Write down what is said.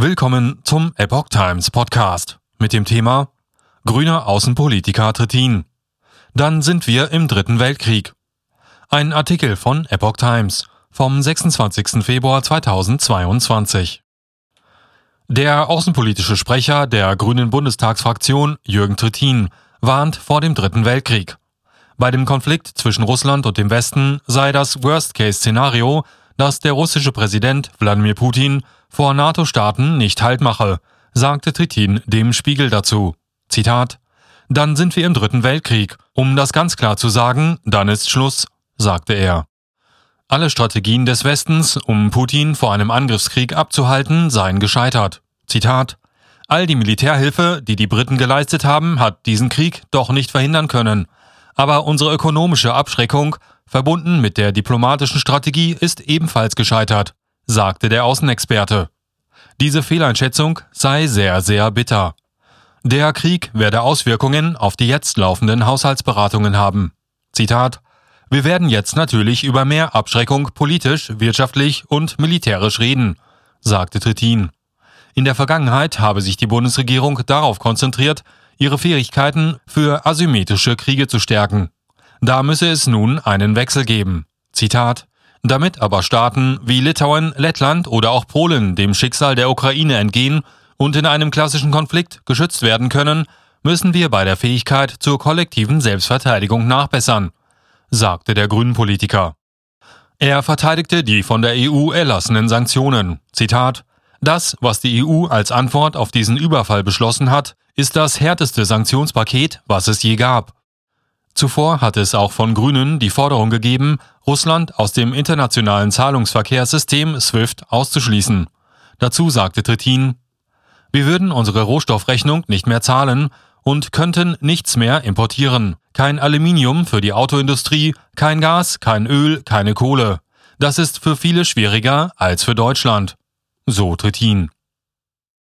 Willkommen zum Epoch Times Podcast mit dem Thema Grüner Außenpolitiker Trittin. Dann sind wir im Dritten Weltkrieg. Ein Artikel von Epoch Times vom 26. Februar 2022. Der außenpolitische Sprecher der Grünen Bundestagsfraktion, Jürgen Trittin, warnt vor dem Dritten Weltkrieg. Bei dem Konflikt zwischen Russland und dem Westen sei das Worst-Case-Szenario, dass der russische Präsident Wladimir Putin vor NATO-Staaten nicht Halt mache, sagte Trittin dem Spiegel dazu. Zitat Dann sind wir im Dritten Weltkrieg. Um das ganz klar zu sagen, dann ist Schluss, sagte er. Alle Strategien des Westens, um Putin vor einem Angriffskrieg abzuhalten, seien gescheitert. Zitat All die Militärhilfe, die die Briten geleistet haben, hat diesen Krieg doch nicht verhindern können. Aber unsere ökonomische Abschreckung, verbunden mit der diplomatischen Strategie, ist ebenfalls gescheitert, sagte der Außenexperte. Diese Fehleinschätzung sei sehr, sehr bitter. Der Krieg werde Auswirkungen auf die jetzt laufenden Haushaltsberatungen haben. Zitat Wir werden jetzt natürlich über mehr Abschreckung politisch, wirtschaftlich und militärisch reden, sagte Trittin. In der Vergangenheit habe sich die Bundesregierung darauf konzentriert, ihre Fähigkeiten für asymmetrische Kriege zu stärken. Da müsse es nun einen Wechsel geben. Zitat damit aber Staaten wie Litauen, Lettland oder auch Polen dem Schicksal der Ukraine entgehen und in einem klassischen Konflikt geschützt werden können, müssen wir bei der Fähigkeit zur kollektiven Selbstverteidigung nachbessern, sagte der Grünen Politiker. Er verteidigte die von der EU erlassenen Sanktionen. Zitat Das, was die EU als Antwort auf diesen Überfall beschlossen hat, ist das härteste Sanktionspaket, was es je gab. Zuvor hatte es auch von Grünen die Forderung gegeben, Russland aus dem internationalen Zahlungsverkehrssystem SWIFT auszuschließen. Dazu sagte Trittin, wir würden unsere Rohstoffrechnung nicht mehr zahlen und könnten nichts mehr importieren. Kein Aluminium für die Autoindustrie, kein Gas, kein Öl, keine Kohle. Das ist für viele schwieriger als für Deutschland. So Trittin.